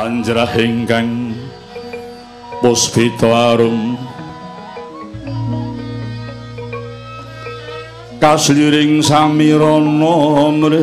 panjrah ingkang puspita arum. Kasliring samirana mrih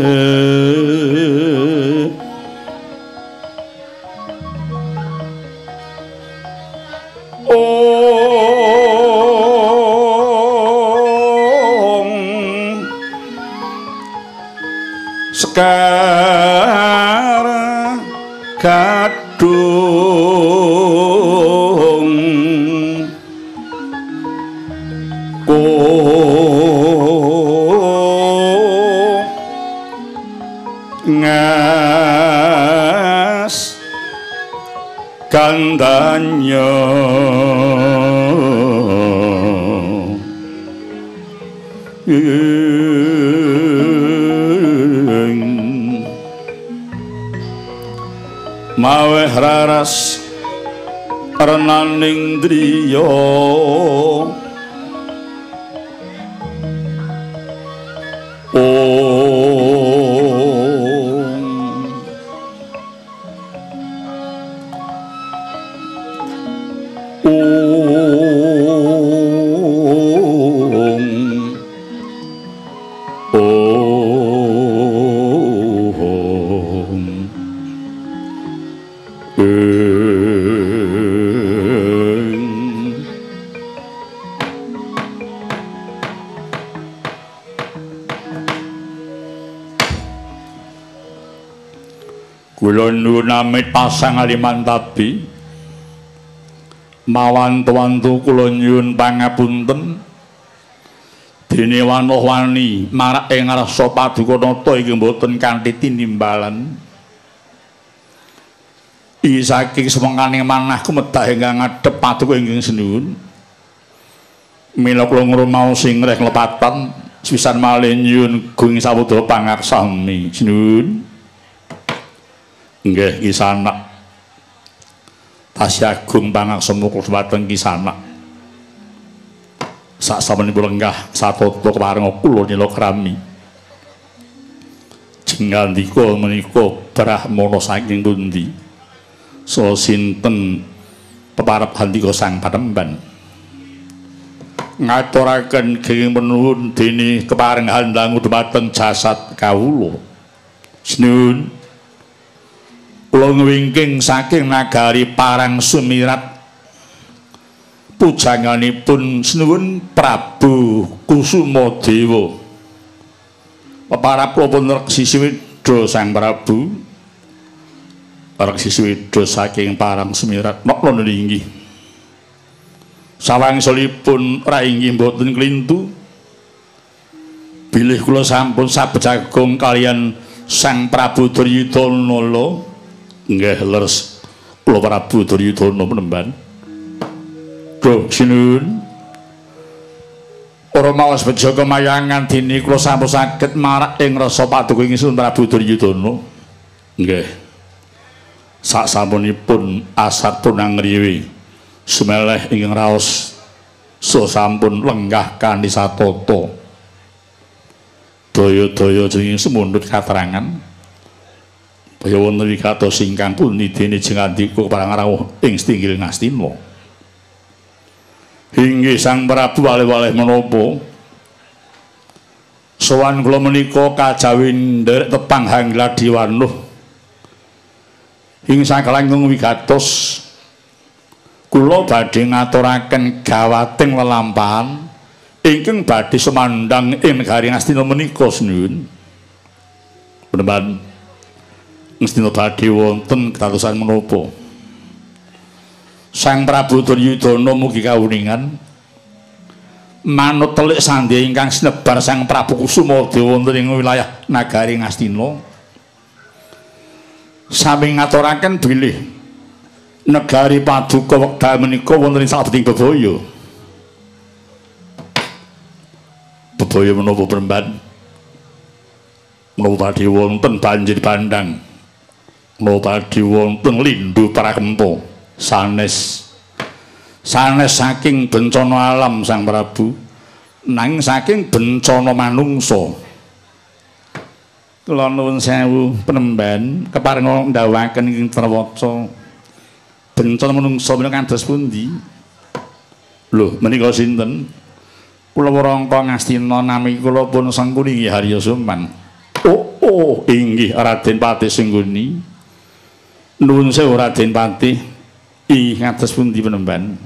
kandanya maweh raras renaning driya Om nuwun amit pasang alimantabi mawantu-wantu kula nyuwun pangapunten. Dene wanuh-wani marak ing rasa paduka nata iki mboten kanthi tinimbalan. Iki saking semengkaning manah kumedhah ingkang ngadhep paduka ingkang senuwun. Mila kula ngrumaos sing reh lepatan sisan malih nyuwun gung sawuda pangarsami senuwun nggih kisana tasih agung pangaksemu dhumateng kisana sak sampun lenggah satata kepareng kula nila krami. Jengandika menika brahmana saking pundi? So sinten peparep handika sang panemban ngaturaken kenging menuhun dene kepareng handangu dhumateng jasad kawula. Snun kula ngwingking saking nagari Parang Sumirat. Pujanganipun sinuwun Prabu Kusuma Dewa peparap pun reksi swida Sang Prabu. Reksi swida saking Parang Sumirat. Nokno ninggi sawangsulipun ra inggih mboten klintu. Bilih kula sampun sabejagong kalian Sang Prabu Duryudana nggih leres kula Prabu Duryudana penemban Duh sinun. Ora mawas bejo kemayangan dini kula sampun saged marak ing rasa paduka ingsun Prabu Duryudana. Nggih. Sak sampunipun asat punang sumeleh ingkang raos so sampun lenggah kanthi satata daya-daya jeneng semundut katerangan kaya wonten wikados ingkang pundi dene jengandika parang rawuh ing stinggil Ngastina. Inggih Sang Prabu walih-walih menapa sowan kula menika kajawin nderek tepang Hangladi Wanuh ing sakelangkung wigatos kula badhe ngaturaken gawating lelampahan ingkang badhe semandang ing negari Ngastina menika senuwun. Penemban Ngastina badhe wonten ketatusan menapa? Sang Prabu Duryudana mugi kawuningan manut telik sandya ingkang sinebar Sang Prabu Kusuma Dewa wonten ing wilayah nagari Ngastina. Sami ngaturaken bilih negari Paduka wekdal menika wonten ing sabeting bebaya. Bebaya menapa peremban? Menapa badhe wonten banjir bandang? Badhe wonten lindu prakempa? Sanes sanes saking bencana alam Sang Prabu nanging saking bencana manungsa. Kula nuwun sewu penemban keparenga ndawaken ing trewaca. Bencana menungsa menika kados pundi? Lho, menika sinten? Kula Warangka Ngastina nami kula pun Sangkuni nggih Harya Suman. Oh, oh, inggih Raden Patih Singguni. Nuwun sewu Raden Patih. Ih, ngados pundi penemban?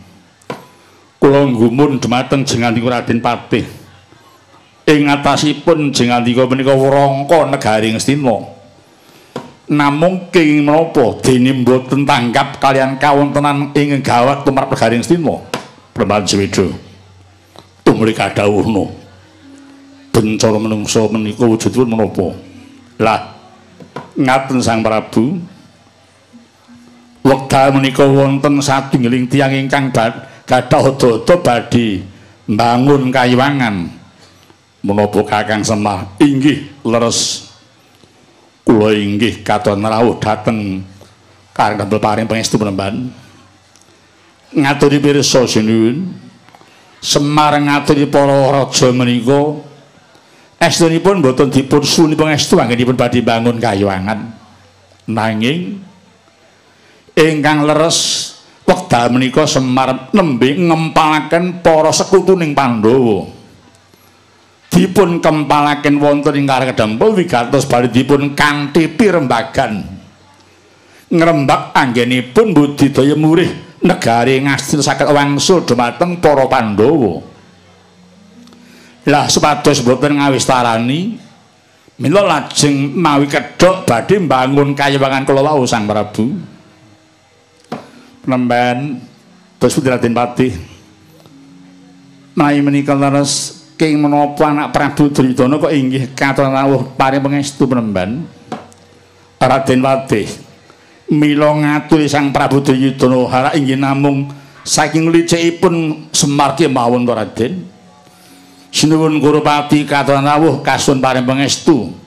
Kula nggumun dumateng jenengipun Raden Patih. Ing atasipun jenengipun menika Warangka Negari Ngastina. Namung kenging menapa dene mboten tanggap kalian kawontenan ing gawat tumrap Negari Ngastina. Perempuan Sewedo. tumuli kadhawuhna bencana menungsa menika wujudipun menapa lah ngaten Sang Prabu wekdal menika wonten satunggiling tiyang ingkang gadah dada badhe mbangun kayiwangan. Menapa Kakang Semar inggih leres? Kula inggih katon rawuh dhateng kareng damel paring pangestu penemban ngaturi pirsa sinuwun Semar ngaturi para raja menika. Estunipun boten dipun suni pangestu anggenipun badhe bangun kayuwangan nanging ingkang leres wekdal menika Semar nembe ngempalaken para sekutuning Pandhawa dipun kempalaken wonten ing Karangdempel wigatos badhe dipun kanthi pirembagan ngrembak anggenipun budidaya murih negari ngastil sakit wangsul dumateng para Pandhawa. Lah supados boten ngawistarani mila lajeng mawi kedhok badhe mbangun kayewangan kula wau Sang Prabu. Penemban terus Raden Patih. Mai menika leres king menapa anak Prabu Duryudana kok inggih katon rawuh paring pangestu penemban. Raden Patih. mila ngaturi Sang Prabu Duryudana hara inggih namung saking licikipun Semar ki mawon to Raden. Sinuwun Gurupati katon rawuh kasun paring pangestu.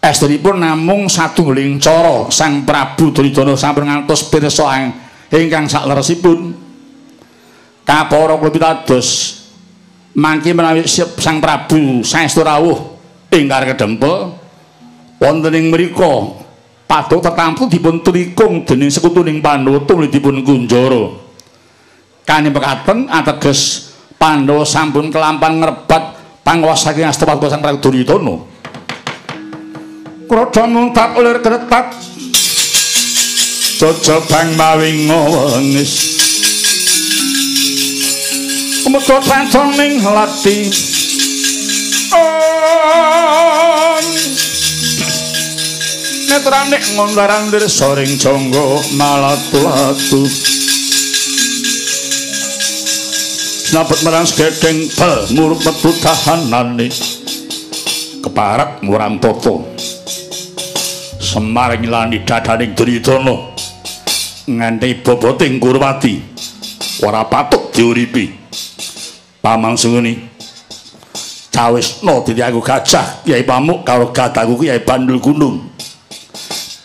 Estunipun namung satunggaling cara Sang Prabu Duryudana sampun ngantos pirsa ingkang sakleresipun. Kapara kula pitados mangke menawi Sang Prabu saestu rawuh ing Karangdempel wonten ing mriku padha tetampu dipun trikung dening sekutuning Pandhawa tumuli dipun kunjara. Kane pekaten ateges Pandhawa sampun kelampan ngrebat panguwasa saking Astapati Sang Prabu Duryudana. Krodha muntak lir kretat. Jojo bang mawing ngowengis. Kemudhot pancong ning lati. Oh. netrane ngondarang dir soring jonggo malatu-latu Snapet marang segedeng bal murup metu tahanane keparak muram toto Semar ngilani dadaning Duryudana. Nganti boboting Kurwati ora patut diuripi. Pamang sunguni Cawisno dadi aku gajah Kyai Pamuk karo gadaku Kyai Bandul Gunung.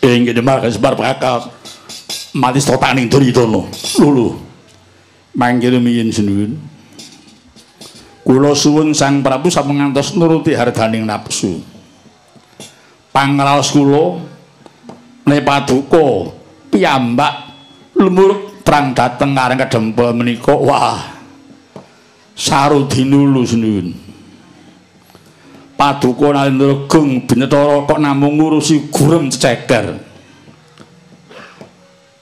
Ing Demak sebar prakal mati stotaning Duryudana. Lulu mangkir miyin sinuwun kula suwun Sang Prabu sampun ngantos nuruti hardaning nafsu pangraos kula ne paduka piyambak lemur perang dateng kareng kedempel menika wah sarudinulu sinuwun paduka Narendra Gung Binetara kok namung ngurusi gurem ceceker.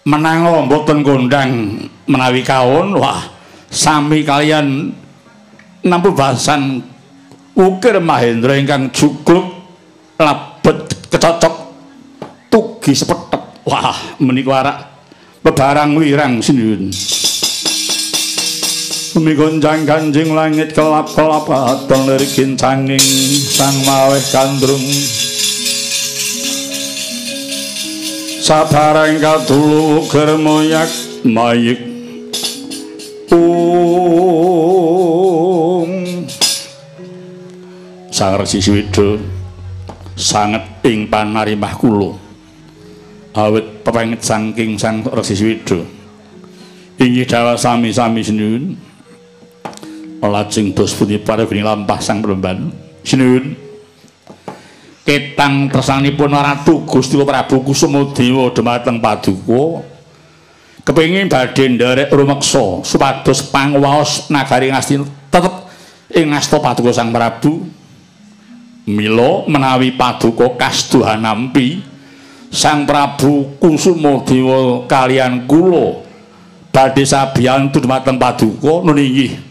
Menango mboten kondang menawi kaon, wah sami kalian nampu bahasan ukir Mahendra ingkang jugluk labet kecocok tugi sepetep. Wah menika arak bebarang wirang sinuwun. Bumi gonjang kanjing langit kelap kelap atol lirikin canging sang maweh kandrung Sabarang katulu germoyak mayik. Um Sang Resi Swido sanget ing panarimah kula awit pepengit saking Sang Resi Swido. Inggih dawa sami-sami sinuwun lajeng dos para geni lampah sang peremban sinuwun ketang tresanipun Ratu Gusti Prabu Kusumadewa dhumateng paduka. Kepengin badhe nderek rumeksa supados pangwaos nagari Ngastina tetep ing ngasta paduka Sang Prabu. Mila menawi paduka kastuhan nampi Sang Prabu Kusumadewa kalian kula badhe sabiyantu dhumateng paduka nuninggih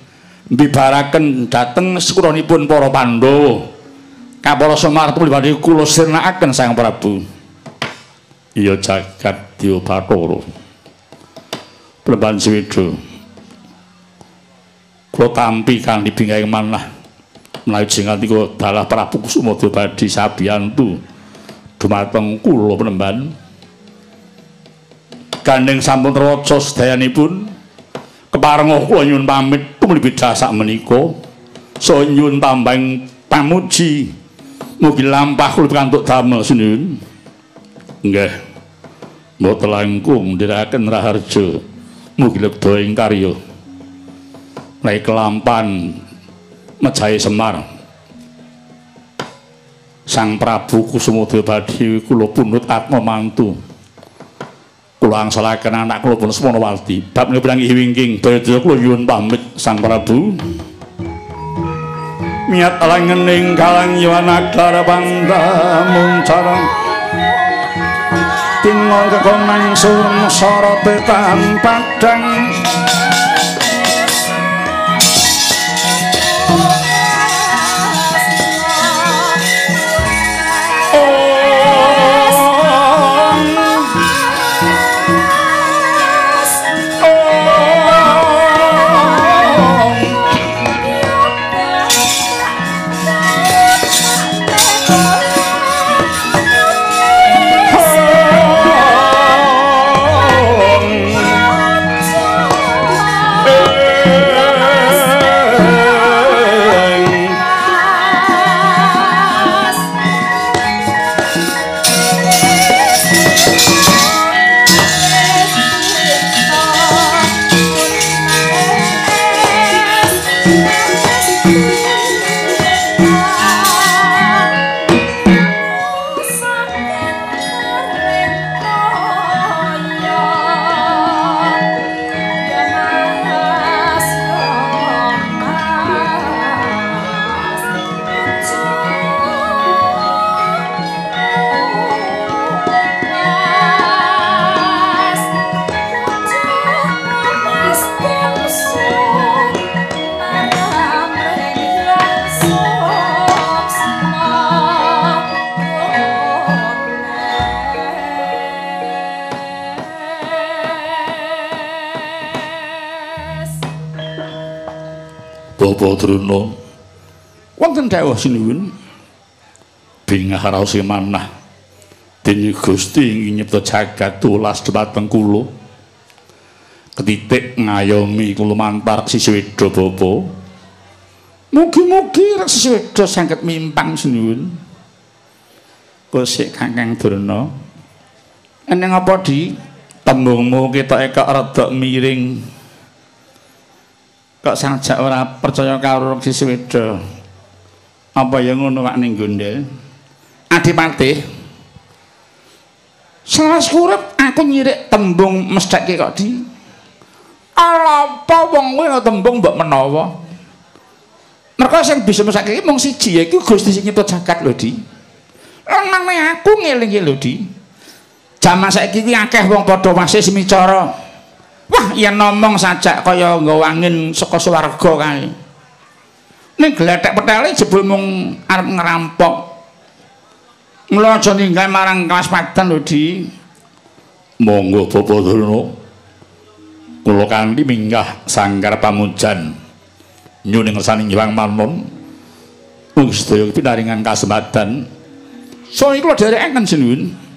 mbibaraken dhateng sekuranipun para Pandhawa Kapala Semar pribadi kula sirnakaken Sang Prabu. Iya jagat Dewa Bathara. Plemban Swida. Kula tampi kang dibingaing manah menawi jenengan tika dalah Prabu Kusuma Dewadi sabiyantu dumateng kula penemban. Gandeng sampun raja sedayanipun keparenga kula nyuwun pamit tumrap sak menika. So nyuwun tambahing pamuji. Mugi lampah kula pikantuk damel sinuwun. Nggih. Mboten langkung ndherekaken raharja. Mugi lebda ing karya. Naik kelampan mejahe semar Sang Prabu Kusumodya Badhi kula punut atma mantu. Kula angsalaken anak kula pun semana waldi bab menika wingking daya kula nyuwun pamit Sang Prabu. Miat alangening kalang yuwanagara panda muncarang tinggal kekonang sun sorote padang Druna. Wonten dawuh sinuwun bingah raos manah dene Gusti ing nyipta jagat tulas dhumateng kula. Ketitik ngayomi kula mantar sisweda bapa. Mugi-mugi rek sisweda saged mimpang sinuwun. Bosik Kakang Druna. Eneng apa di tembungmu ketoke kok rada miring kok sajak ora percaya karo Resi Sweda. Apa ya ngono wak ning gondel? Adipati. Salah urip aku nyirik tembung mestheke kok di. Ala apa wong kuwi tembung mbok menawa? Mergo sing bisa iki mung siji yaiku Gusti sing nyipta jagat lho di. Lan aku ngelingi lho di. Jaman saiki iki akeh wong padha wasih semicara. Wah, yen ngomong sajak kaya nggawa angin saka swarga kae. Ning gletek petele jebul mung arep ngerampok. Mula aja ninggal marang kelas padan lho, Di. Monggo Bapak Durna. Kula kanthi minggah sanggar pamujan. Nyuning ngersani nyuwang manon. Mugi sedaya pinaringan kasempatan. So iku lho sinuwun.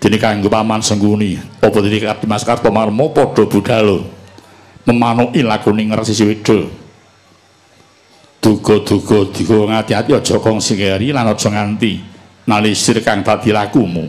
Dene kanggo paman sengguni apa dene Mas Kartomarmo padha budhal memanuki lakuning Resi Sweda duga-duga digo ngati-ati aja kongsi keri lan aja nganti nalisir kang dadi lakumu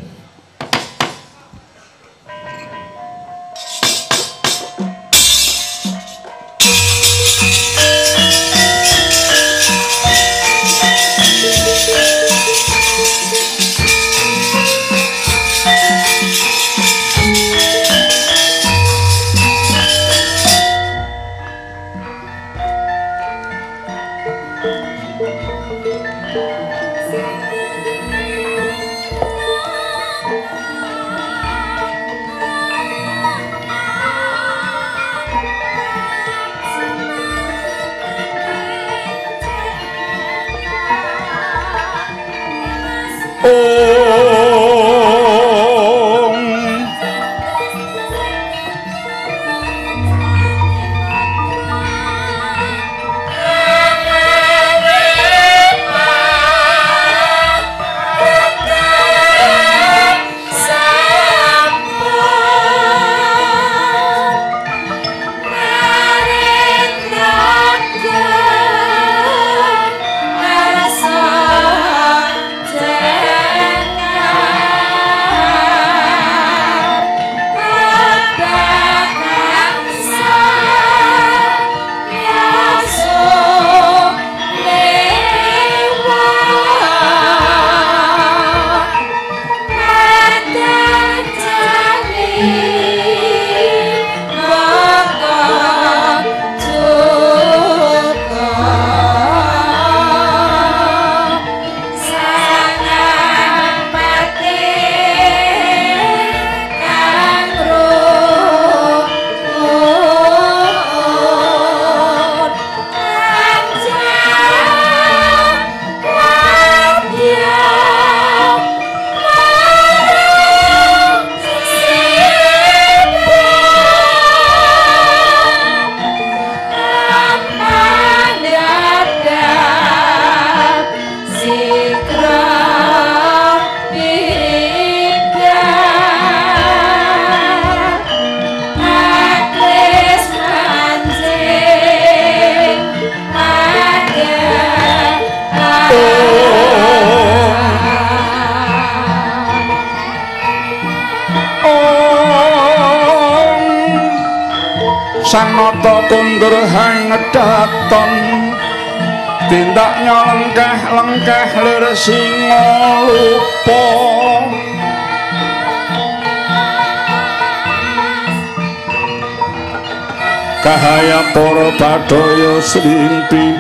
kahaya para badaya srimpi.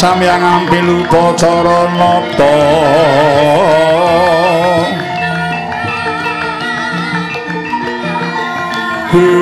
Samyang ambil upacara nata Who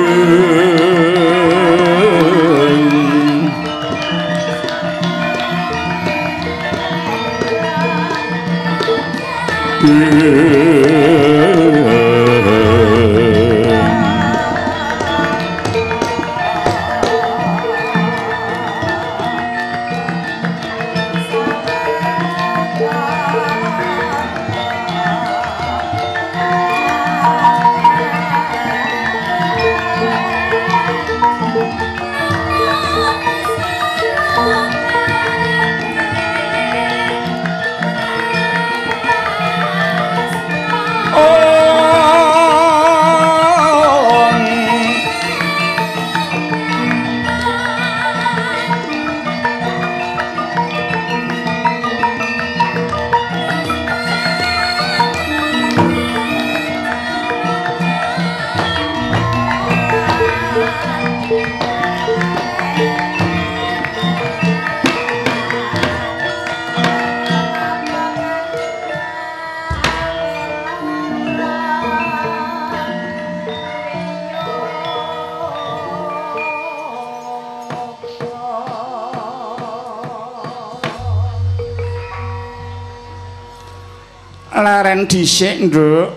dhisik, Nduk.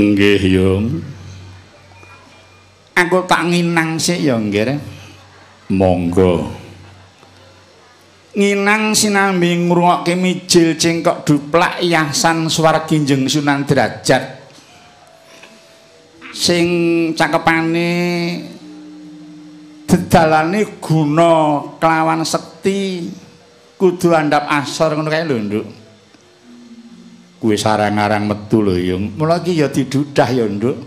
Nggih, Yung. Aku tak nginang sik ya, nggih. Monggo. Nginang sinambi ngrungokke mijil cengkok duplak yasan swarginjeng Sunan Derajat. Sing cakepane dedalane guna kelawan sekti kudu andhap asor ngono kae lho, Nduk. Kuwi sarang-arang metu lho yung mula iki ya didudah ya nduk.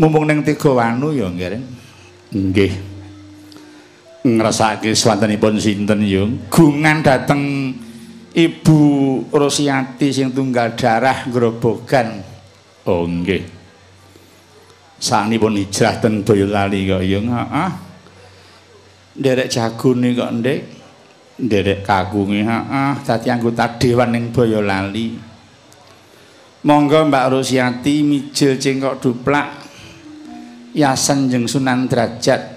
Mumpung ning tiga wanu ya nggih. Nggih. Ngrasake swantenipun sinten yung gungan dateng ibu Rosiati sing tunggal darah grobogan oh nggih. Sanipun hijrah ten Boyolali kok yung heeh. Nderek jagone kok ndek. Nderek kagunge heeh. Dadi anggota dewan ning Boyolali Monggo Mbak Rusiati mijil cengkok duplak Yasen jeng Sunan Derajat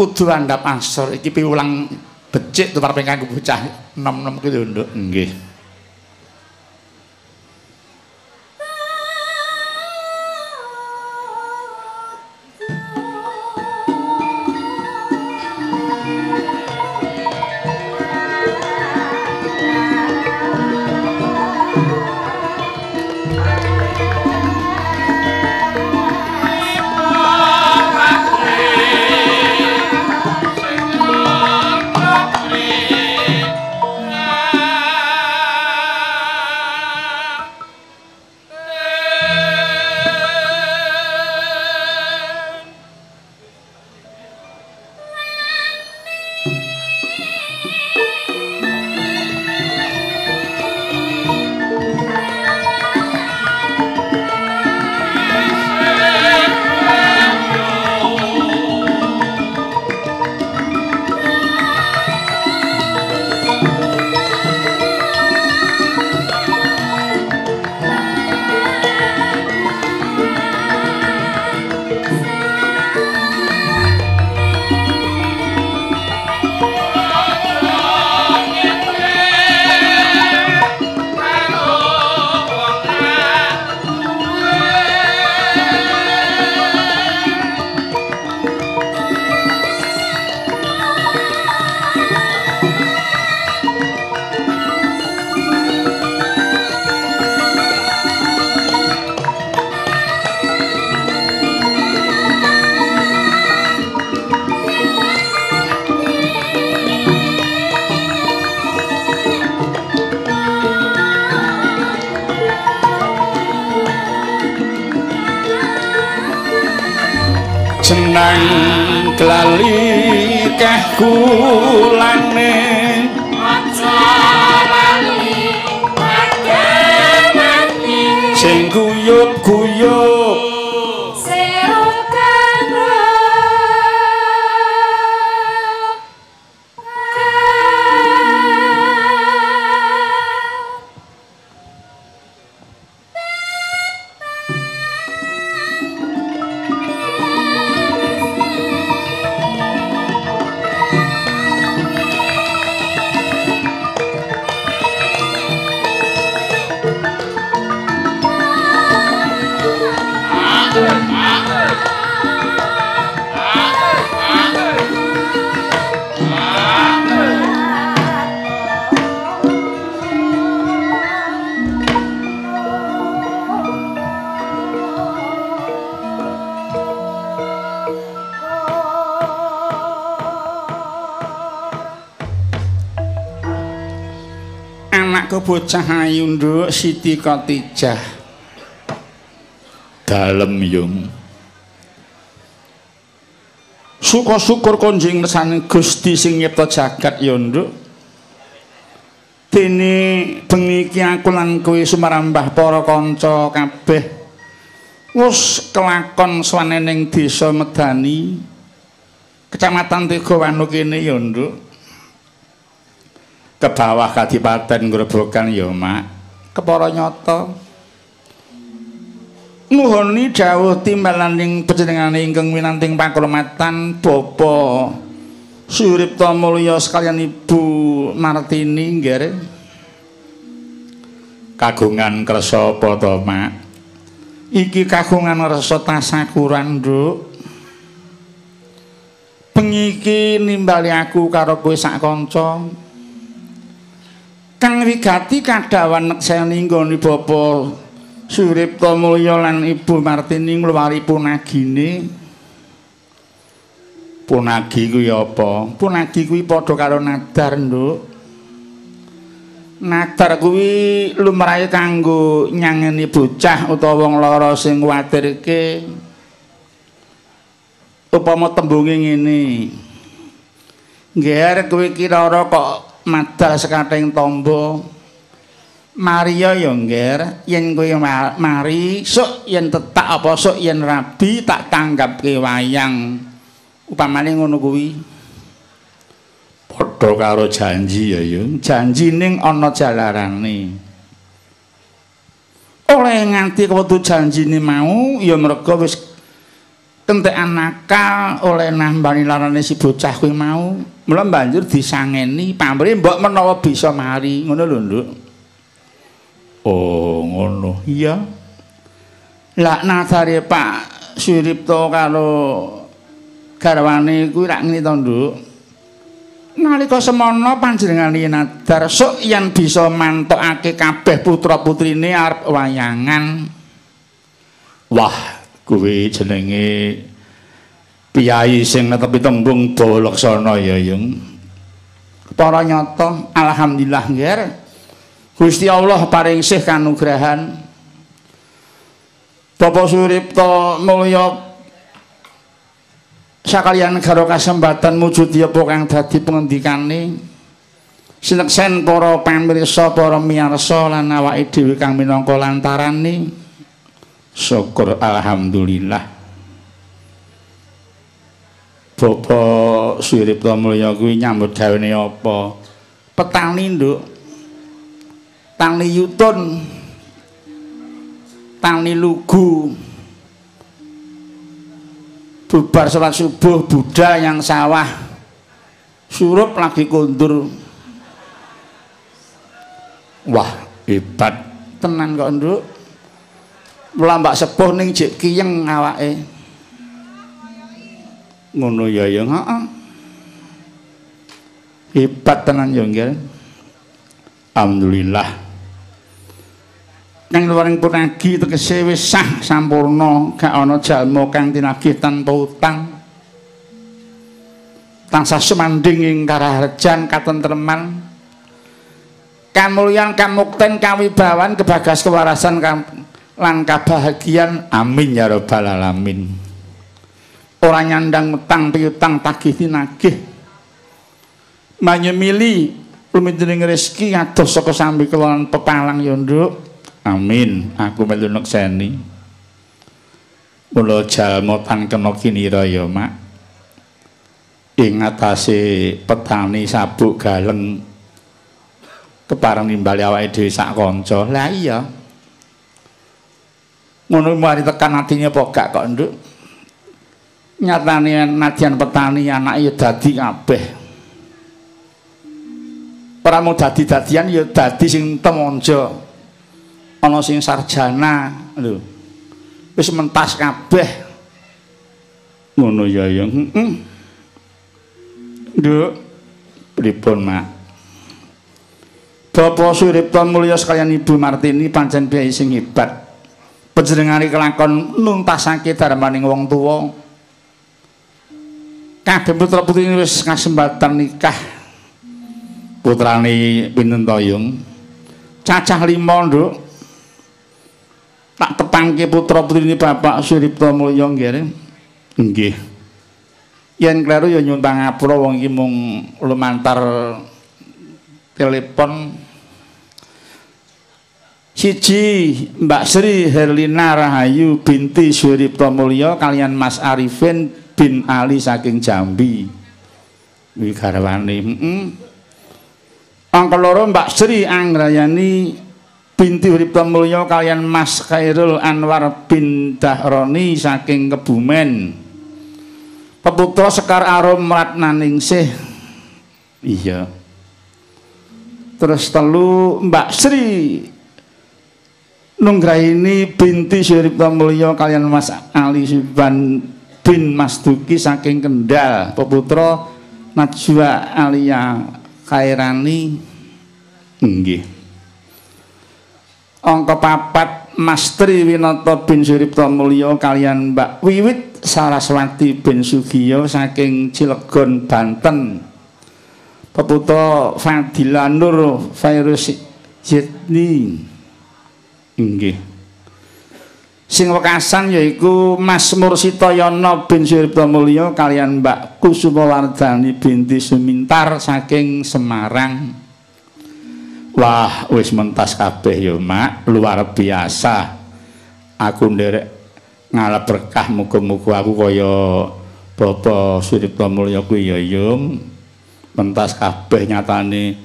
kudu andhap asor. Iki piwulang becik tuwar ping bocah. Nom-nom kuwi nduk nggih bocah ayu nduk Siti Khadijah dalem yung Syukur-syukur konjing ngersane Gusti sing nyipta jagat ya nduk. Dene bengi iki aku lan kowe sumarambah para kanca kabeh wis kelakon swane ning desa Medani Kecamatan Tegawanu kene ya nduk. Ke bawah kadipaten grobogan ya mak. Kepara nyata nuhuni dawuh timbalaning panjenengane ingkang winanting pakromatan bapa Suripta Mulya sekalian Ibu Martini nggih. Kagungan kersa apa to mak. Iki kagungan rasa tasakuran nduk. Bengi iki nimbali aku karo kowe sak kanca. Kang wigati kadawan nekseni nggone bapa Suripta Mulya lan Ibu Martini ngluwari punagine. Punagi kuwi apa? Punagi kuwi padha karo nadar nduk. Nadar kuwi lumrahe kanggo nyangeni bocah utawa wong lara sing kuwatirke. Upama tembunge ngene. Nggih kowe kira kok madal sekating tombo Maria ya ngger yen kowe mari sok yen tetak apa sok yen rabi tak tanggapke wayang. Upamane ngono kuwi. Padha karo janji ya yung janji ning ana jalarane. Oleh nganti wektu janjine mau ya mergo wis kentekan nakal oleh nambani larane si bocah kuwi mau. Mula banjur disangeni pamrih mbok menawa bisa mari. Ngono lho nduk oh ngono. Iya. Lak nasare Pak Suripto karo garwane kuwi rak ngene to nduk? Nalika semono panjenengane nadar sok yen bisa mantokake kabeh putra-putrine arep wayangan. Wah kuwi jenenge piyai sing netepi tembung dawa laksana ya yung. Para nyata alhamdulillah nggih Gusti Allah paring sih kanugrahan Bapak Suripto mulya sakalian karo kesempatan mujudi apa kang dadi pengendikane sineksen para pamirsa para miyarsa lan awake dhewe kang minangka lantarane syukur alhamdulillah Bapak Suripto Mulya kuwi nyambut gawene apa? Petani, Nduk. Tani yutun. Tani lugu. Bubar salat subuh Buddha yang sawah. Surup lagi kundur. Wah, hebat tenan kok, Nduk. mlambak sepuh ning jek kiyeng awake ngono ya ya heeh hebat tenan ya nggih alhamdulillah nang luaring punagi tegese wis sah sampurna. Gak ana jalma kang tinagih tanpa utang. Tansah sumanding ing karaharjan katentreman. Kamulyan kamukten kawibawan kebagas kewarasan lan kabahagiaan amin ya rabbal alamin. Ora nyandang metang piutang tagih tinagih. Manyemili rumidining rezeki ngados saka sambi kelon pepalang ya nduk amin. Aku melu nekseni mula jalma tan kena kinira ya mak. Ing atase petani sabuk galeng kepareng nimbali awake dhewe sak kanca. Lah iya. Ngono mari tekan atine apa gak kok nduk? Nyatane nadyan petani anak ya dadi kabeh. Ora mau dadi-dadian ya dadi sing temonjo ana sing sarjana lho. Wis mentas kabeh. Ngono ya ya. Nduk. Pripun mak? Bapak Suripta Mulya sekalian Ibu Martini pancen piyai sing hebat. Panjenengane kelakon nuntasake darmaning wong tuwa. Kabeh putra putri wis kasempatan nikah. Putrane pinten toyong cacah lima nduk tak tepangke putra putri ini bapak Suripto Mulyo nggih nggih yen kleru ya nyuwun pangapura wong iki mung lumantar telepon siji Mbak Sri Herlina Rahayu binti Suripto Mulyo kalian Mas Arifin bin Ali saking Jambi. Kuwi garwane. Heeh. Angka loro Mbak Sri Anggrayani binti Uripta Mulya kalian Mas Khairul Anwar bin Dahroni saking Kebumen. Peputra Sekar Arum Ratnaningsih. Iya. Terus telu Mbak Sri Nunggraini binti Suripta Mulya kalian Mas Ali Subhan bin Mas Duki saking Kendal peputra Najwa Alia Khairani nggih angka papat Mas Tri Winata bin Suripta Mulya kalian Mbak Wiwit Saraswati bin Sugiyo saking Cilegon Banten. Peputra Fadila Nur Virus Jitni nggih sing wekasan yaiku Mas Mursitoyono bin Suripto Mulyo kalian Mbak Kusumawardhani binti Sumintar saking Semarang wah wis mentas kabeh ya mak. Luar biasa. Aku nderek ngalap berkah muga-muga aku kaya Bapak Suripto Mulyo kuwi ya yung mentas kabeh nyatane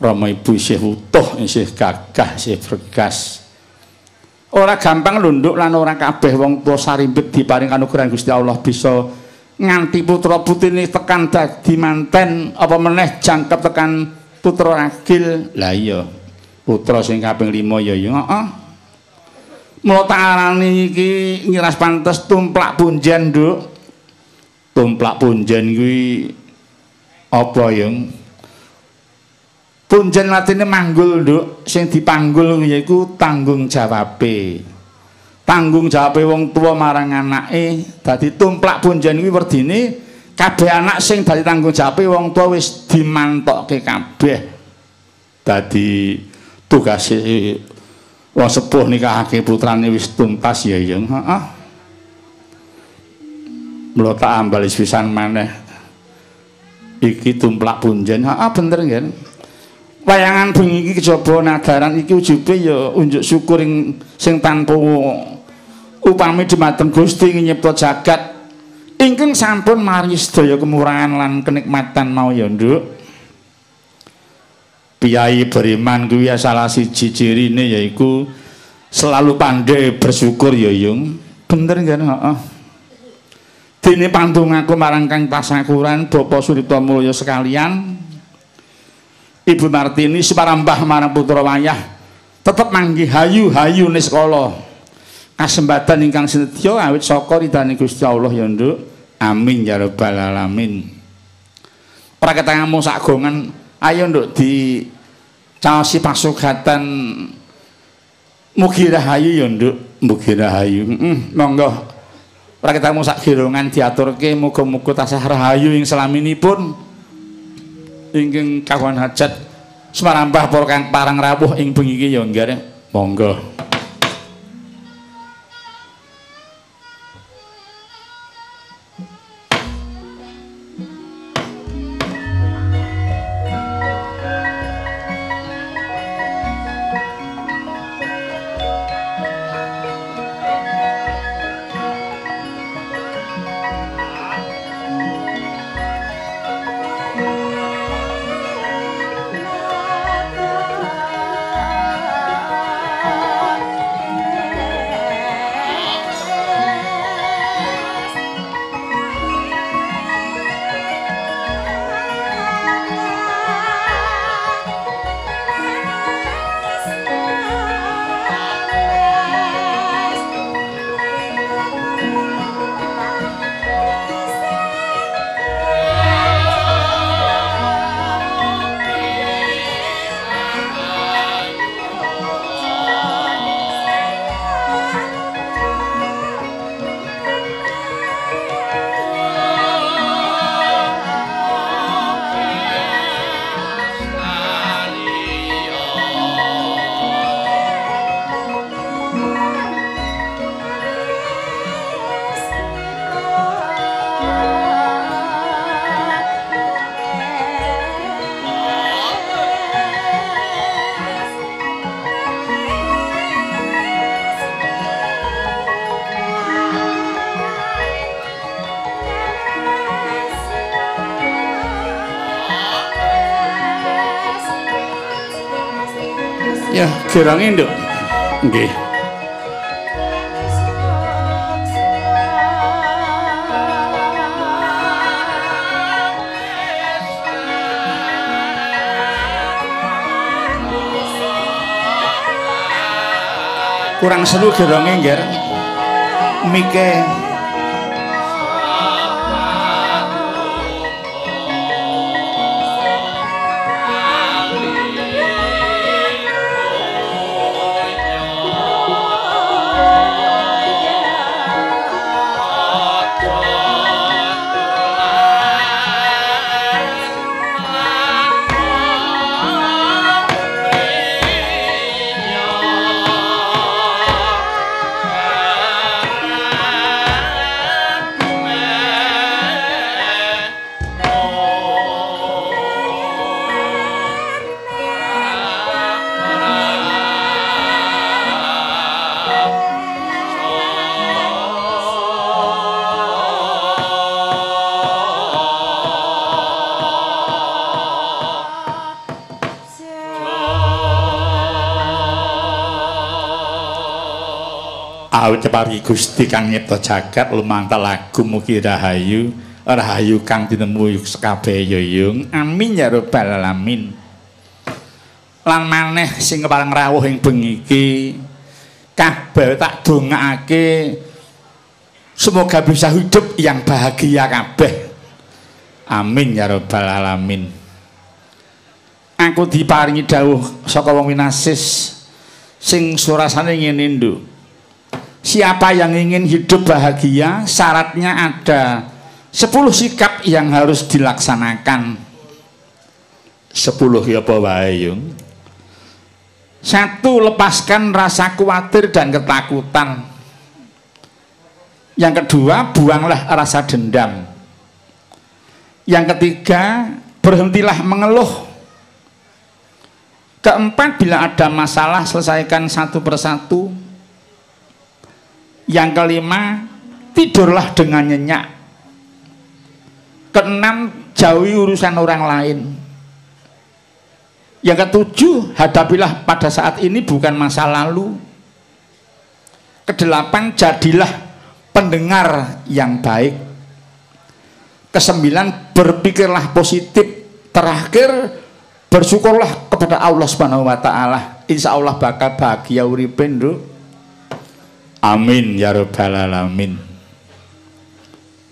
Rama Ibu isih utuh isih gagah isih bergas. Ora gampang lunduk lan ora kabeh wong tuwa sarimbit diparing kanugrahan Gusti Allah. Bisa nganti putra putine tekan dadi manten apa meneh jangkep tekan putra ragil lah iya putra sing kaping 5 ya ya heeh mula tak arani iki ngiras pantes tumplak punjen nduk tumplak punjen kuwi apa yang punjen latine manggul nduk sing dipanggul yaiku tanggung jawabe. Tanggung jawabe wong tua marang anake. Dadi tumplak punjen kuwi werdine kabeh anak sing dadi tanggung jawabe wong tua wis dimantokke kabeh. Dadi tugas wong sepuh nikahake putrane wis tuntas ya ya. Heeh. Mula tak ambal pisan maneh. Iki tumplak punjen. Heeh bener nggih wayangan bengi iki kejaba nadaran iki ujube ya unjuk syukur sing tanpa upami dumateng Gusti nyipta jagat ingkang sampun maringi sedaya kemurahan lan kenikmatan mau ya nduk. Piyai beriman kuwi salah siji cirine yaiku selalu pandai bersyukur ya yung. Bener nggih heeh dene pantungaku marang kang tasakuran Bapak Suripto Mulya sekalian. Ibu Martini semarambah marang putra wayah tetep manggi hayu-hayu ning sekolah. Kasembatan ingkang sinetya awit saka ridane Gusti Allah ya Nduk. Amin ya rabbal alamin. Praketangamu sak gongan ayo Nduk di caosi pasugatan Mugi rahayu ya Nduk, mugi rahayu. Monggo. Praketangamu sak girongan diaturke muga-muga tasah rahayu ing selaminipun. ingkang kawan hajat semarambah para kang parang rawuh ing bengi iki ya nggih monggo Ya, gerange, Nduk. Nggih. Kurang seru gerange, Ngger. Mike awit cepari Gusti kang nyipta jagat lumantar lagu mugi rahayu rahayu kang tinemu sekabeh yoyung amin ya rabbal alamin. Lan maneh sing kepareng rawuh ing bengi iki kabeh tak dongakake semoga bisa hidup yang bahagia kabeh. Amin ya rabbal alamin. Aku diparingi dawuh saka wong winasis sing surasane ngene nduk siapa yang ingin hidup bahagia syaratnya ada 10 sikap yang harus dilaksanakan. 10 ya apa wae satu lepaskan rasa khawatir dan ketakutan. Yang kedua buanglah rasa dendam. Yang ketiga berhentilah mengeluh. Keempat bila ada masalah selesaikan satu persatu yang kelima, tidurlah dengan nyenyak. Keenam, jauhi urusan orang lain. Yang ketujuh, hadapilah pada saat ini bukan masa lalu. Kedelapan, jadilah pendengar yang baik. Kesembilan, berpikirlah positif. Terakhir, bersyukurlah kepada Allah Subhanahu wa taala. Insya Allah bakal bahagia uripen, Amin ya rabbal alamin.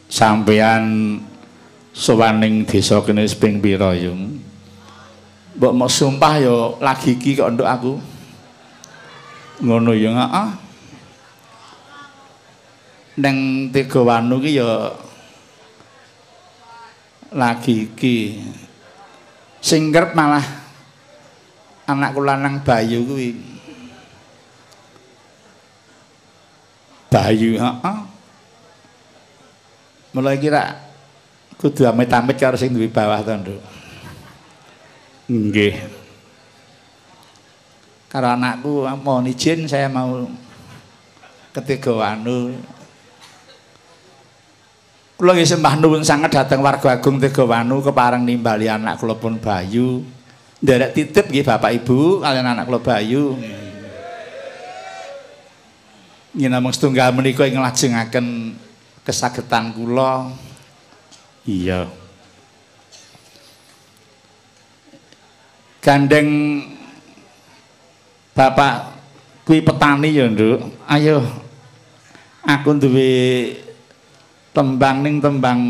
Sampeyan sowaning desa kene ping pira yung? Mbok mau sumpah yo lagi iki kok nduk aku. Ngono ya heeh. Neng Tegawanu ki yo lagi iki. Sing malah anakku lanang Bayu kuwi. Bayu heeh mulai kira kudu amit-amit karo sing duwe bawah to nduk. Nggih. Karo anakku mau izin saya mau ketiga wanu kula nggih sembah nuwun sanget dhateng warga agung Tegawanu kepareng nimbali anak kula pun Bayu. Nderek titip nggih Bapak Ibu kalian anak kula Bayu yen namung setunggal menika ing lajengaken kesagetan kula. Iya. Gandeng bapak kuwi petani ya nduk. Ayo aku duwe tembang ning tembang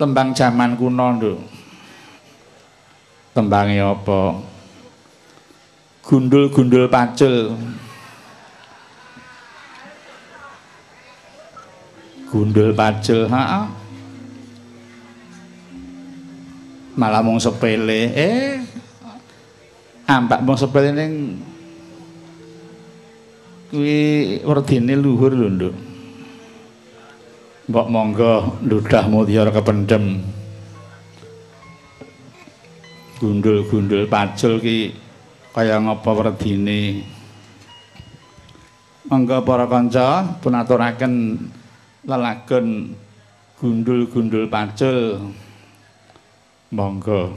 tembang jaman kuno nduk. Tembange apa? Gundul-gundul pacul gundul pacul ha? Malah mung sepele. Eh ambak mung sepele ning kuwi werdine luhur lho nduk. Mbok monggo ndudah mutiara kependem gundul-gundul pacul ki kaya ngapa werdine? Monggo para kanca pun aturaken lelagon gundul-gundul pacul monggo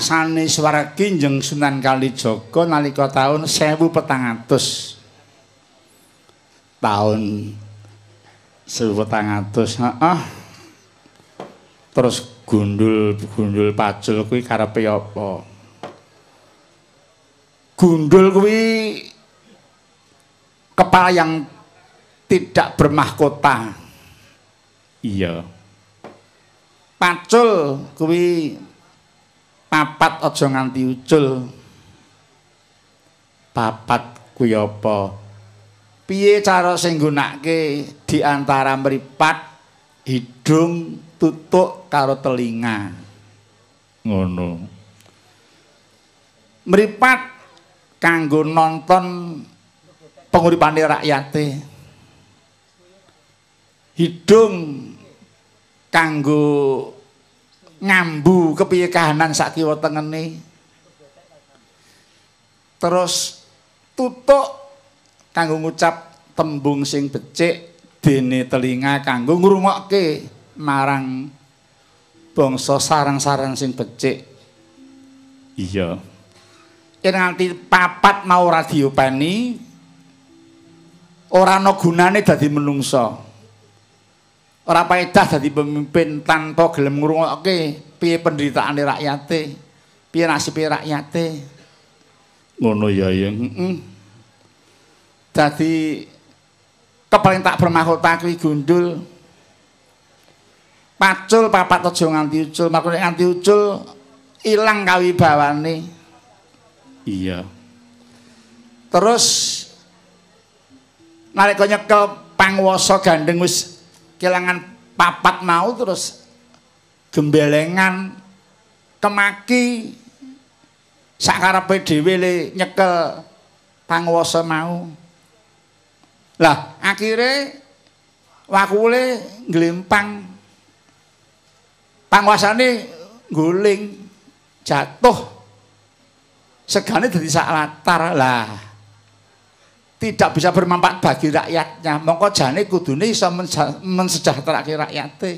iyasane Swargi njeng Sunan Kalijaga nalika taun 1400 taun 1400 heeh. Terus gundul gundul pacul kuwi karepe apa? Gundul kuwi kepala yang tidak bermahkota. Iya. Pacul kuwi papat aja nganti ucul papat kuwi apa? Piye cara sing nggunakake di antara mripat hidung tutuk karo telinga? Ngono. Mripat kanggo nonton penguripane rakyate. Hidung kanggo ngambu kepiye kahanan sak kiwa tengene. Terus tutuk kanggo ngucap tembung sing becik dene telinga kanggo ngrungokke marang bangsa sarang-sarang sing becik. Iya. Yen nganti papat mau radio pani ora ana gunane dadi menungsa ora paedah dadi pemimpin tanpa gelem ngrungokke piye penderitaane rakyate, piye nasibe rakyate. Ngono ya ya. Heeh. Dadi kepaling tak bermahkota kuwi gundul. Pacul papat aja nganti ucul, makune nganti ucul ilang kawibawane. Iya. Terus nalika nyekel panguwasa gandeng wis kelangan papat mau terus gembelengan kemaki sakarepe dhewe le nyekel panguwasa mau. Lah akhire wakule nglempang panguwasane guling jatuh. Segane dadi sak latar lah tidak bisa bermanfaat bagi rakyatnya. Mongko jane kudune iso mensejahterake rakyate.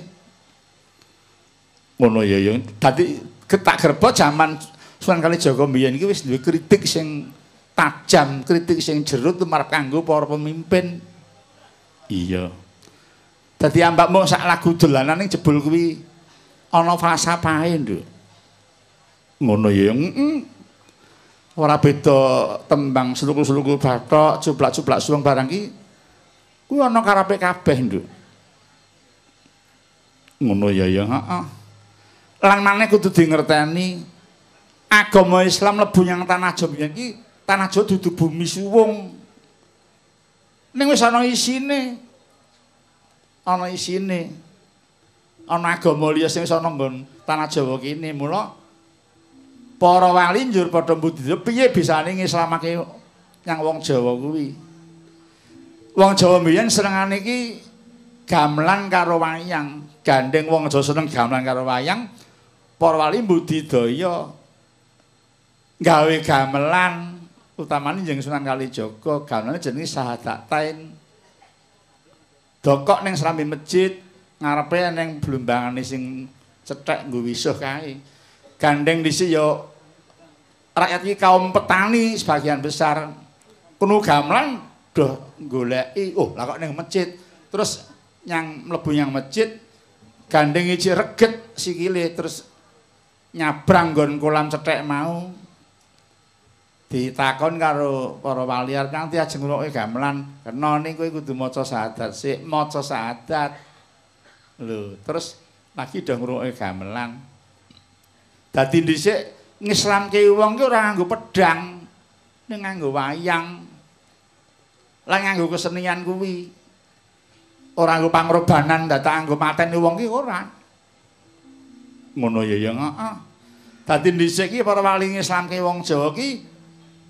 Ngono ya ya. Dadi ketak gerbo zaman Sunan Kalijaga mbiyen iki wis duwe kritik sing tajam, kritik sing jero tumarap kanggo para pemimpin. Iya. Dadi ambakmu sak lagu dolanan ning jebul kuwi ana falsafahe, Nduk. Ngono ya. Heeh. Ora beda tembang seluku-seluku bathok, cuplak-cuplak suwung barang ki kuwi ana karepe kabeh, Nduk. Ngono ya ya, heeh. Lan maneh kudu dingerteni agama Islam lebu nyang tanah Jawa iki, tanah Jawa dudu bumi suwung. Ning wis ana isine. Ana isine. Ana agama liya sing wis ana nggon tanah Jawa kene, mula para wali njur padha mbudidaya piye bisane ngislamake nyang wong Jawa kuwi. Wong Jawa mbiyen senengane iki gamelan karo wayang, gandeng wong Jawa seneng gamelan karo wayang. Para wali mbudidaya gawe gamelan utamane jeneng Sunan Kalijaga, gamelane jenenge Sahadatain. Dokok ning serambi masjid ngarepe ning blumbangane sing cethek nggo wisuh kae. Gandeng dhisik ya rakyat iki kaum petani sebagian besar. Kuno gamelan doh goleki oh lah kok ning masjid. Terus yang mlebu yang masjid gandeng iki reget sikile terus nyabrang nggon kolam cethek mau. Ditakon karo para wali arep nganti ajeng ngrungokke gamelan? Kena ning kowe kudu maca syahadat sik maca syahadat. Lho terus lagi do ngrungokke gamelan. Dadi dhisik ngislamke wong ki ora nganggo pedang ning nganggo wayang lan nganggo kesenian kuwi. Ora nganggo pangrobanan dadak nganggo mateni wong ki ora. Ngono ya ya heeh. Dadi dhisik ki para wali ngislamke wong Jawa ki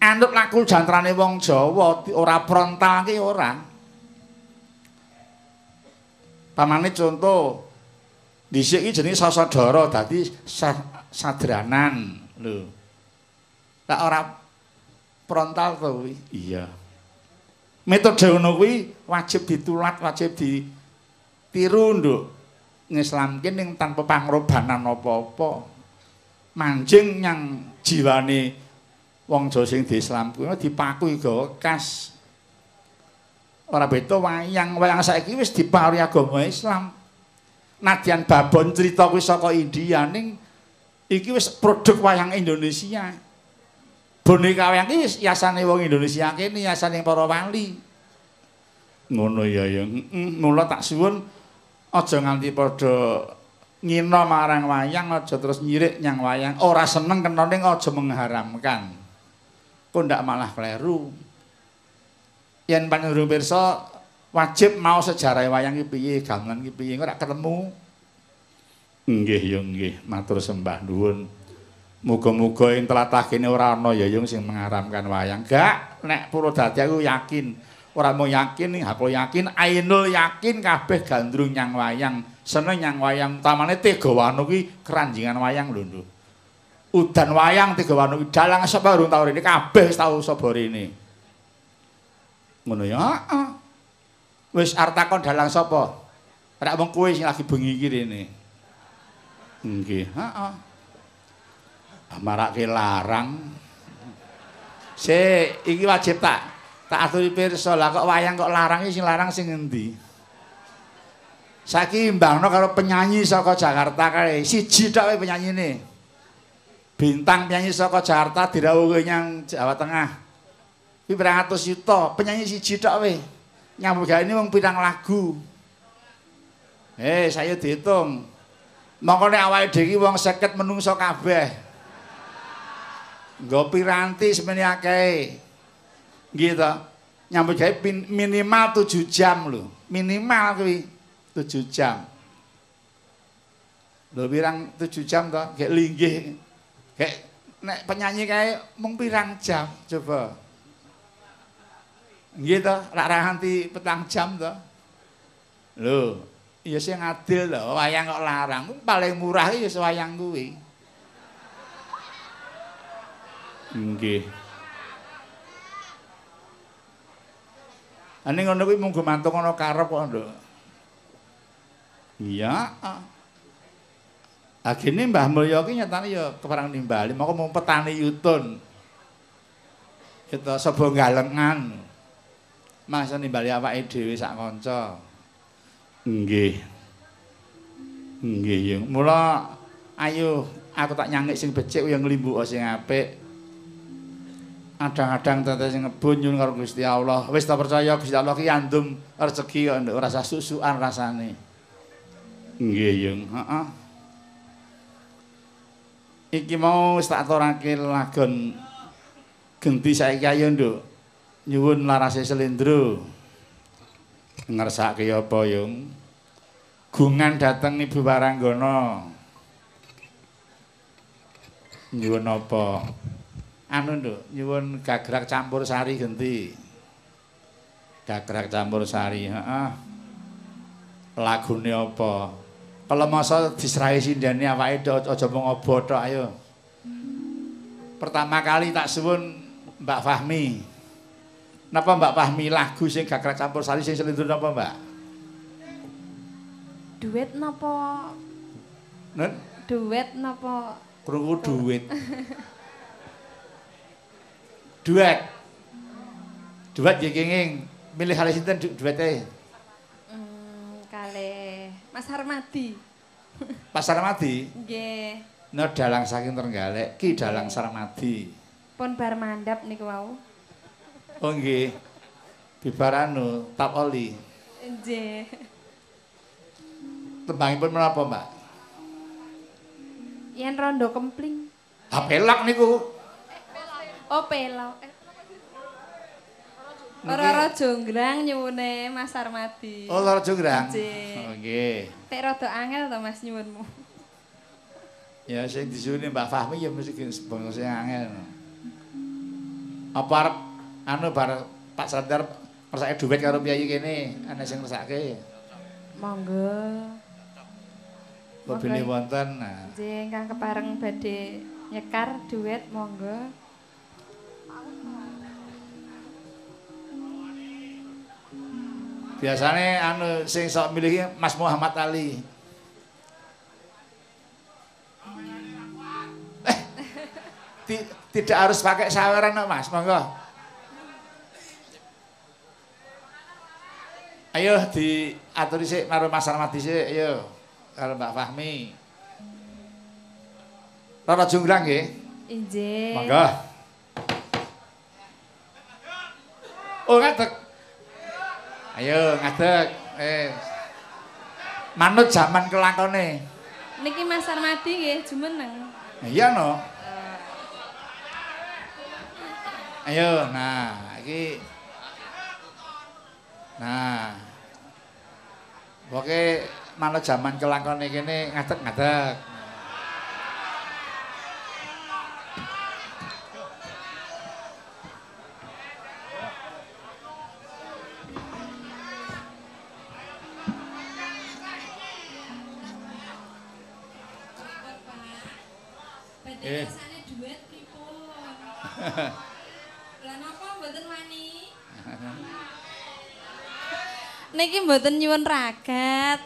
anut laku jantrane wong Jawa ora frontal ki ora. Pamane contoh dhisik iki jenenge sasadara dadi sadranan Lho. Tak ora frontal to kuwi. Iya. Metode ngono kuwi wajib ditulat, wajib ditiru, Nduk. ngislamke ning tanpa pangrobanan apa-apa. Manjing nyang jiwane wong Jawa sing diislamku dipakuhi gawa kas. Ora beda wayang, wayang saiki wis diparingi agama Islam. Nadyan babon crita kuwi saka India ning iki wis produk wayang Indonesia. Boneka wayang iki wis yasane wong Indonesia kene, yasane para wali. Ngono ya ya. Mula tak suwun aja nganti padha ngina marang wayang aja terus nyirik nyang wayang. Ora seneng kenane aja mengharamkan. Kok ndak malah kleru. yen panjenengan pirsa wajib mau sejarah wayang iki piye, gamelan iki piye, ora ketemu. Nggih, ya nggih, matur sembah nuwun. Muga-muga ing tlatah kene ora ana ya yung sing mengaramkan wayang. Gak, nek Purwodadi aku yakin, ora mau yakin aku yakin, ainul yakin kabeh gandrung nyang wayang, seneng nyang wayang. Utamane Tegawanu ki keranjingan wayang lho, Nduk. Udan wayang Tegawanu ki dalang sapa urung tau rene kabeh tau sapa rene. ngono ya heeh wis arep takon dalang sapa ora mung kowe sing lagi bengi iki rene nggih. Heeh. Marake larang. Se iki wajib tak tak aturi pirsa. Lah kok wayang kok larang sing larang sing endi saiki mbangno karo penyanyi saka Jakarta kae. Siji tok wae penyanyine bintang penyanyi saka Jakarta dirawuhi nyang Jawa Tengah. Iki pirang atus yuta, penyanyi siji tok we. Nyambut gawe wong pirang lagu. Eh, saya dihitung. Mongko nek awake dhewe wong 50 menungso kabeh. Nggo piranti semene akeh. Nggih to. Nyambut gawe minimal 7 jam lho. Minimal kuwi 7 jam. Lho pirang 7 jam to? Kayak linggih. Kayak nek penyanyi kae mung pirang jam coba. Nggih to, rak nganti petang jam to. Lho, ya sing adil lho, wayang kok larang. Paling murah ya wayang kuwi. Nggih. Ane ngono kuwi mung gumantung ana karep kok, Nduk. Iya. Agene Mbah Mulya ki nyatane ya keparang nimbali, moko mung petani yutun. Kita sebo galengan. masa nimbali awake dhewe sak kanca. Nggih. Nggih, yung. Mula ayo aku tak nyangik sing becik yang nglimbuka sing apik. Adang-adang tete sing ngebun nyun karo Gusti Allah. Wis ta percaya Gusti Allah ki andum rezeki kok nduk rasa susukan rasane. Nggih, yung. Heeh. Iki mau wis tak aturake lagon genti saiki ayo nduk. nyuwun larase selendro ngersake apa yung? Gungan dateng ibu Waranggana nyuwun apa? Anu nduk nyuwun gagrak campur sari genti. Gagrak campur sari heeh. Lagune apa? Kalau masa diserahi sindane awake aja mung obo tok ayo. Pertama kali tak suwun Mbak Fahmi Napa Mbak Pahmi lagu sing gagrak campur sari sing selindur napa Mbak? Duet napa? Nen? Duet napa? Krungu duet. duet. Duet ya kenging. Milih kali sinten duete? Hmm, kali Mas Harmadi. Mas Harmadi? Nggih. No dalang saking Trenggalek, ki dalang Sarmadi. Pun bar mandap niku wau. Oh nggih. Bibaranu tap oli. Nggih. Tembangipun menapa, Mbak? Yen rondo kempling. Ha pelak niku. Oh, pelak. Ora jonggrang nyuwune Mas Armadi. Oh, ora jonggrang. Nggih. Oh nggih. Tek rada angel to Mas nyuwunmu. Ya sing disuwune Mbak Fahmi ya mesti sing angel. Apa arep anu bar Pak Sandar ngersake duit karo piyayi kene, ana sing ngersake. Monggo. Mbene wonten. Nggih, ingkang kepareng badhe nyekar duit monggo. Biasane anu sing sok milih Mas Muhammad Ali. Eh, tidak harus pakai saweran no, Mas. Monggo. Ayo diaturi sik karo Mas Armadi sik, ayo. Karo Mbak Fahmi. Rara Jonggrang nggih. Injih. Monggo. Oh, ngadeg. Ayo ngadeg. Eh. Manut zaman kelakone. Niki Mas Armadi nggih jumeneng. Iya no. Ayo, nah, iki Nah. Pokoke manut zaman kelakone kene ngadeg-ngadeg. Mboten nyuwun ragat.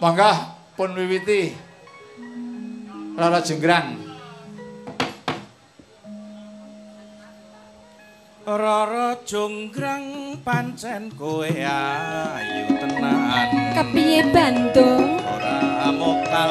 Monggo pun wiwiti. Rara Jenggrang. Rara jonggrang pancen kowe ayu tenan Kepiye Bandung? ora mokal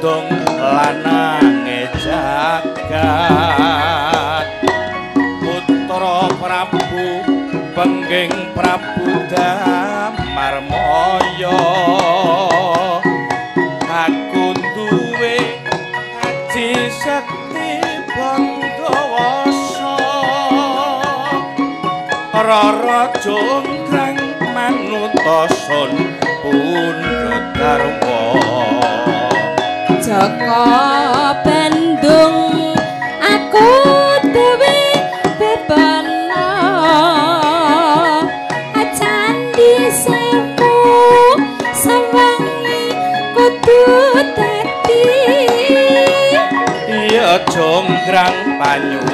bandung lanange jagat. Putra prabu pengging prabu damarmaya aku duwe aji sekti bangawasa rara jonggrang manutoson pundhut Joko Bandung. Aku dewe bebana. Candi sewu sewangi kudu dadi. Iya jonggrang panyuwunmu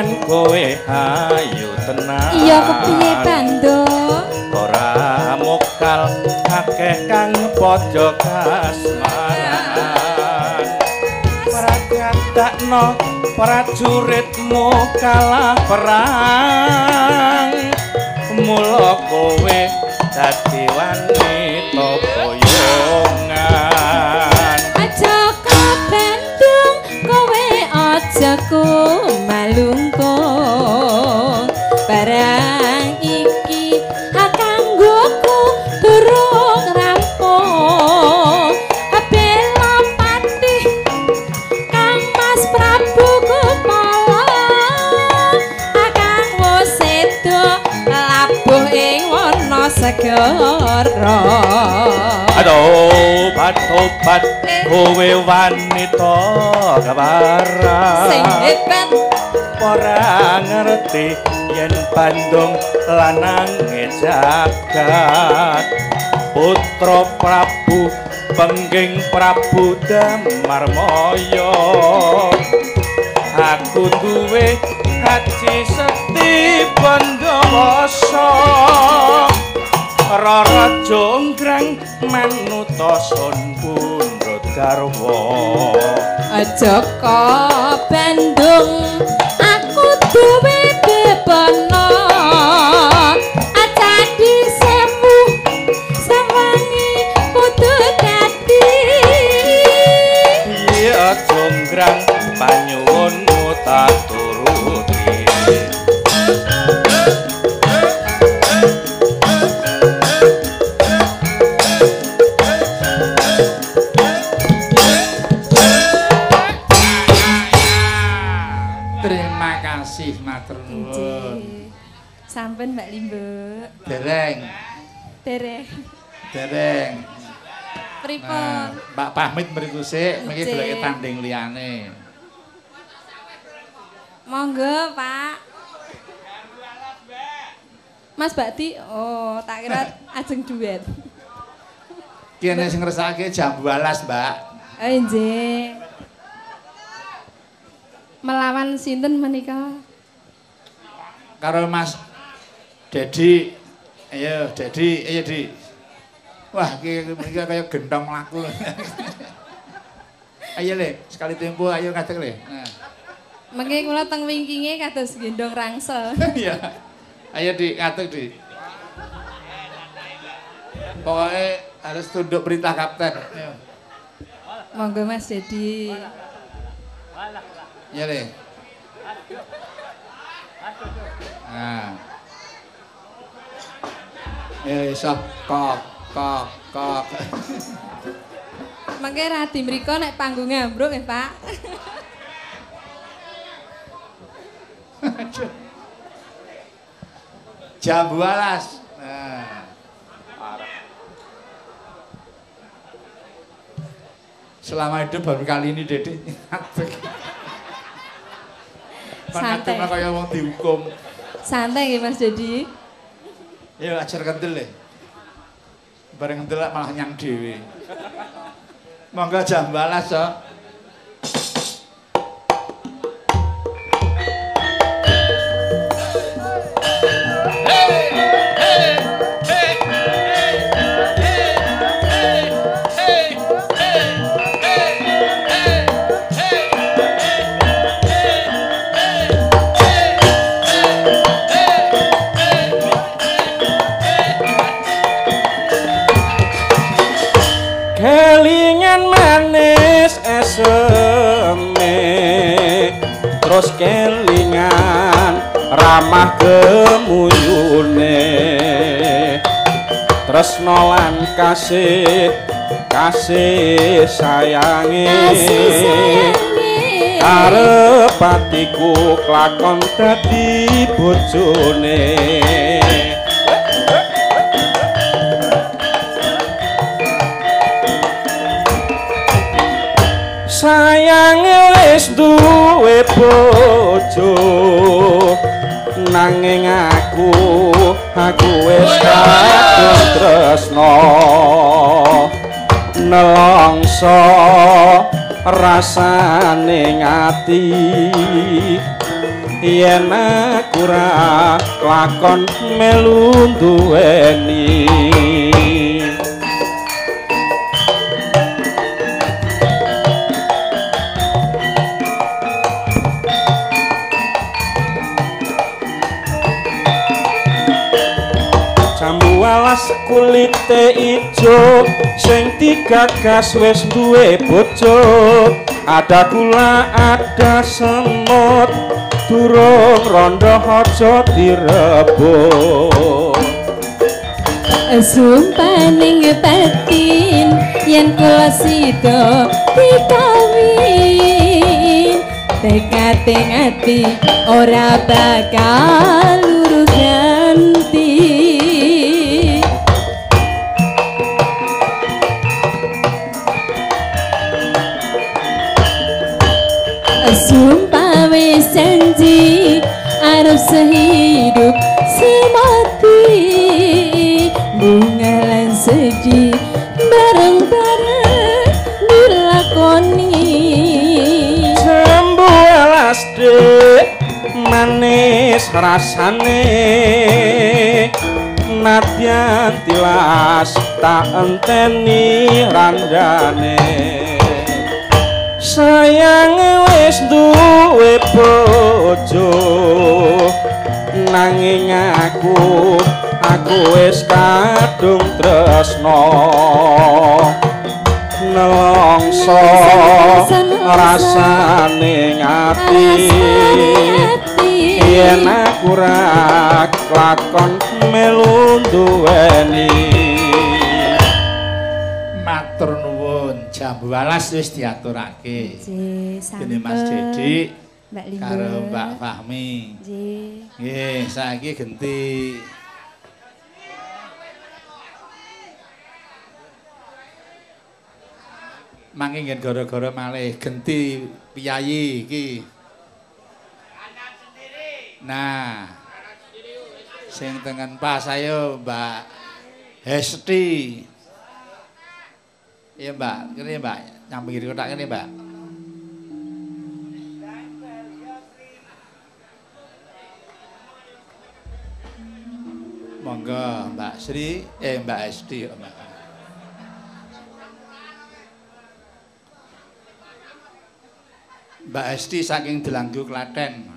pancen kowe ayu tenan. Iya kepiye Bandung ora mokal akeh kang padha kasmaran pragatakno prajuritmu kalah perang. Mula kowe dadi segara Aduh, bat-obat kowe wanita kebaran sing hebat ora ngerti yen Bandung lanang jagat. Putra Prabu pengging Prabu Damarmaya aku duwe haji seti bandawasa rara jonggrang manutosun pundut garwa. Aja kok Bandung aku duwe bebono Dereng, Dereng. dereng. Pripun? Nah, Mbak pamit mriku sik, mengki Nggih. golek tanding liyane. Monggo, Pak. Mas Bakti, oh tak kira ajeng duet. Kene sing ngresake jam 12, Mbak. Eh, nggih. Melawan sinten menika? Karo Mas Dedi. Ayo, Dedi, ayo, Di. Wah, iki iki kaya gendong laku. ayo, Le, sekali tempo ayo ngadeg, Le. Nah. Mengke kula teng wingkinge kados gendong rangsel. Iya. Ayo, Di, ngadeg, Di. Pokoknya harus tunduk perintah kapten. Ayo. Monggo Mas Dedi. Iya, Le. Nah. Eh, sok kok, kok, kok. Mengke radi mriku nek panggung ambruk nggih, Pak. Jam 12. Nah. Selama hidup baru kali ini Dede ngadeg. Santai. Santai. kaya wong dihukum. Santai nggih Mas Dedi. Ya ajar kendel le. Bareng kendel malah nyang dhewe. Monggo jam 12 so. Kelingan ramah kemuyune tresno lan kasih kasih sayange sayange. arepatiku klakon dadi bojone. Sayang wis duwe bojo. Nanging aku aku wis kadung tresno. Nelongso rasane ngati. Yen aku ra lakon melu duweni Jambu alas kulite ijo sing digagas wis duwe bojo. Ada gula ada semut durung rondo aja direbut. Sumpaning batin yen kula sida dikawin. Tekate ati ora bakal luru sehidup semati. Bunga lan seji bareng-bareng dilakoni. Jambu alas dek manis rasane. Nadyan tilas tak enteni randane. Sayang wis duwe bojo nanging aku aku wis kadung tresno. Nelongso rasane ngati. Yen aku ra lakon melu duweni Matur nuwun, jambu alas wis diaturake. Dene Mas Dedi Mbak Linda karo Mbak Fahmi. Nggih. Nggih, saiki genti Mangke ngen gara-gara malih genti piyayi iki. Nah. Sing tengen pas ayo Mbak Hesti. Iya Mbak, kene Mbak, nyamping kotak kene Mbak. Monggo Mbak Sri, eh Mbak Esti Mbak. Mbak Esti saking Delanggu Klaten.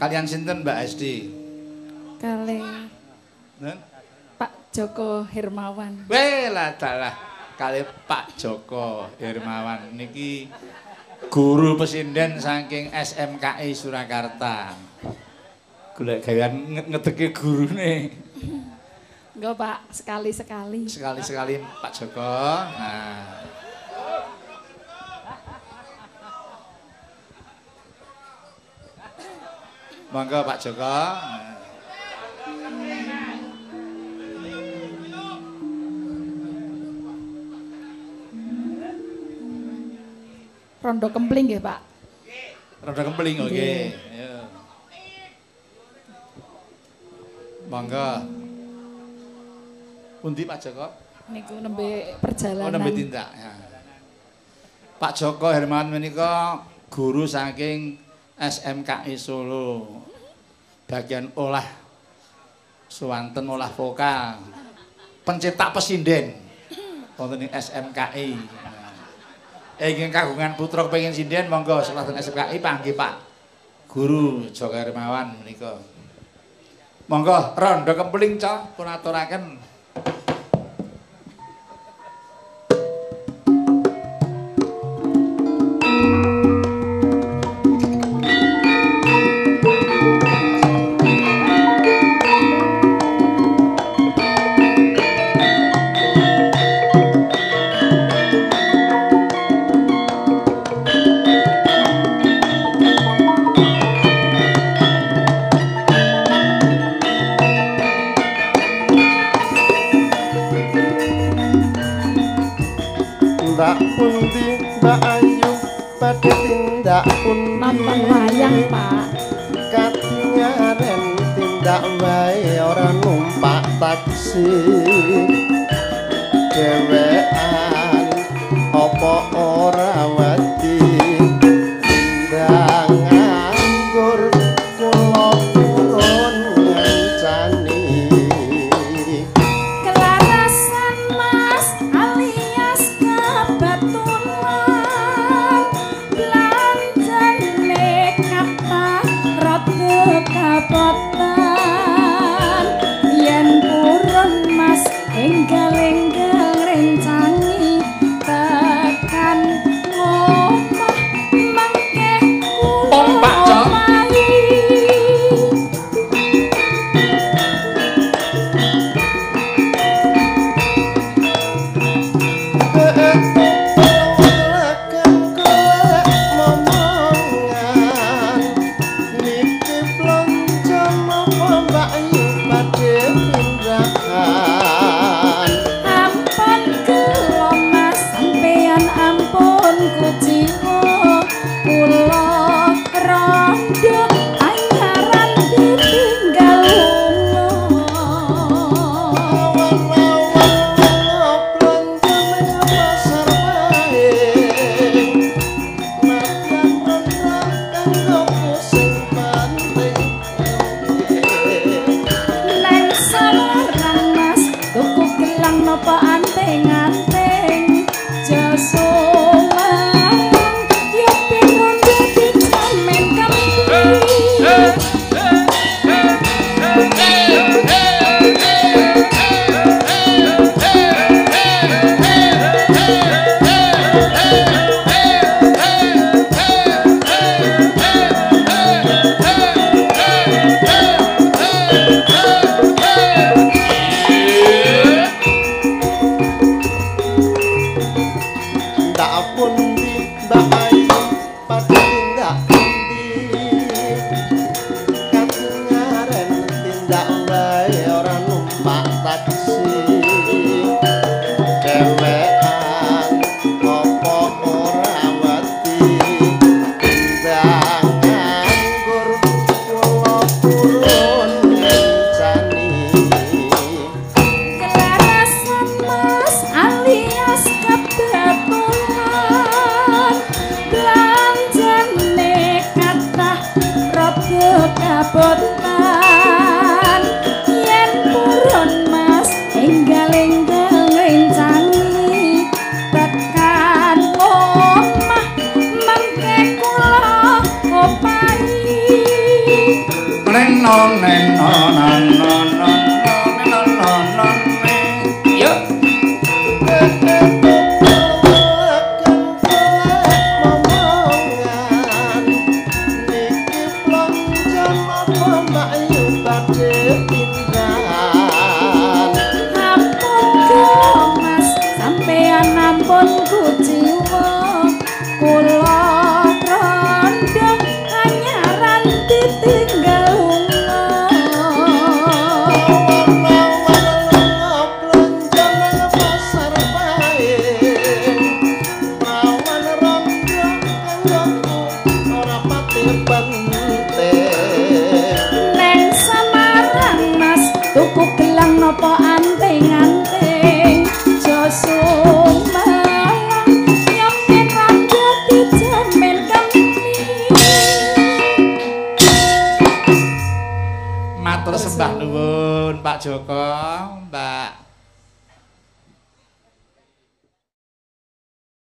Kalian sinten Mbak Esti? Kale Nen? Pak Joko Hermawan. Weh lah dalah kali Pak Joko Hermawan niki guru pesinden saking SMKI Surakarta. Golek gawean nge- ngedeki gurune. Enggak Pak, sekali-sekali. Sekali-sekali Pak Joko. Nah. Monggo Pak Joko. Rondo kempling nggih Pak. Rada kempling oke. Nggih. Ya. Monggo. Pundi Pak Joko? Niku nembe Oh, perjalanan. nembe tindak. Ya. Pak Joko Herman menika guru saking SMKI Solo. Bagian olah suwanten olah vokal. Pencetak pesinden. Wonten ing SMKI. Ingin kagungan putra pengen sinden monggo salah SMKI panggih Pak Guru Joko Hermawan menika. Monggo rondo kempling cok pun aturaken. Pundi Mbak Ayu badhe tindak pundi Nonton wayang Pak. Katingaren tindak wae ora numpak taksi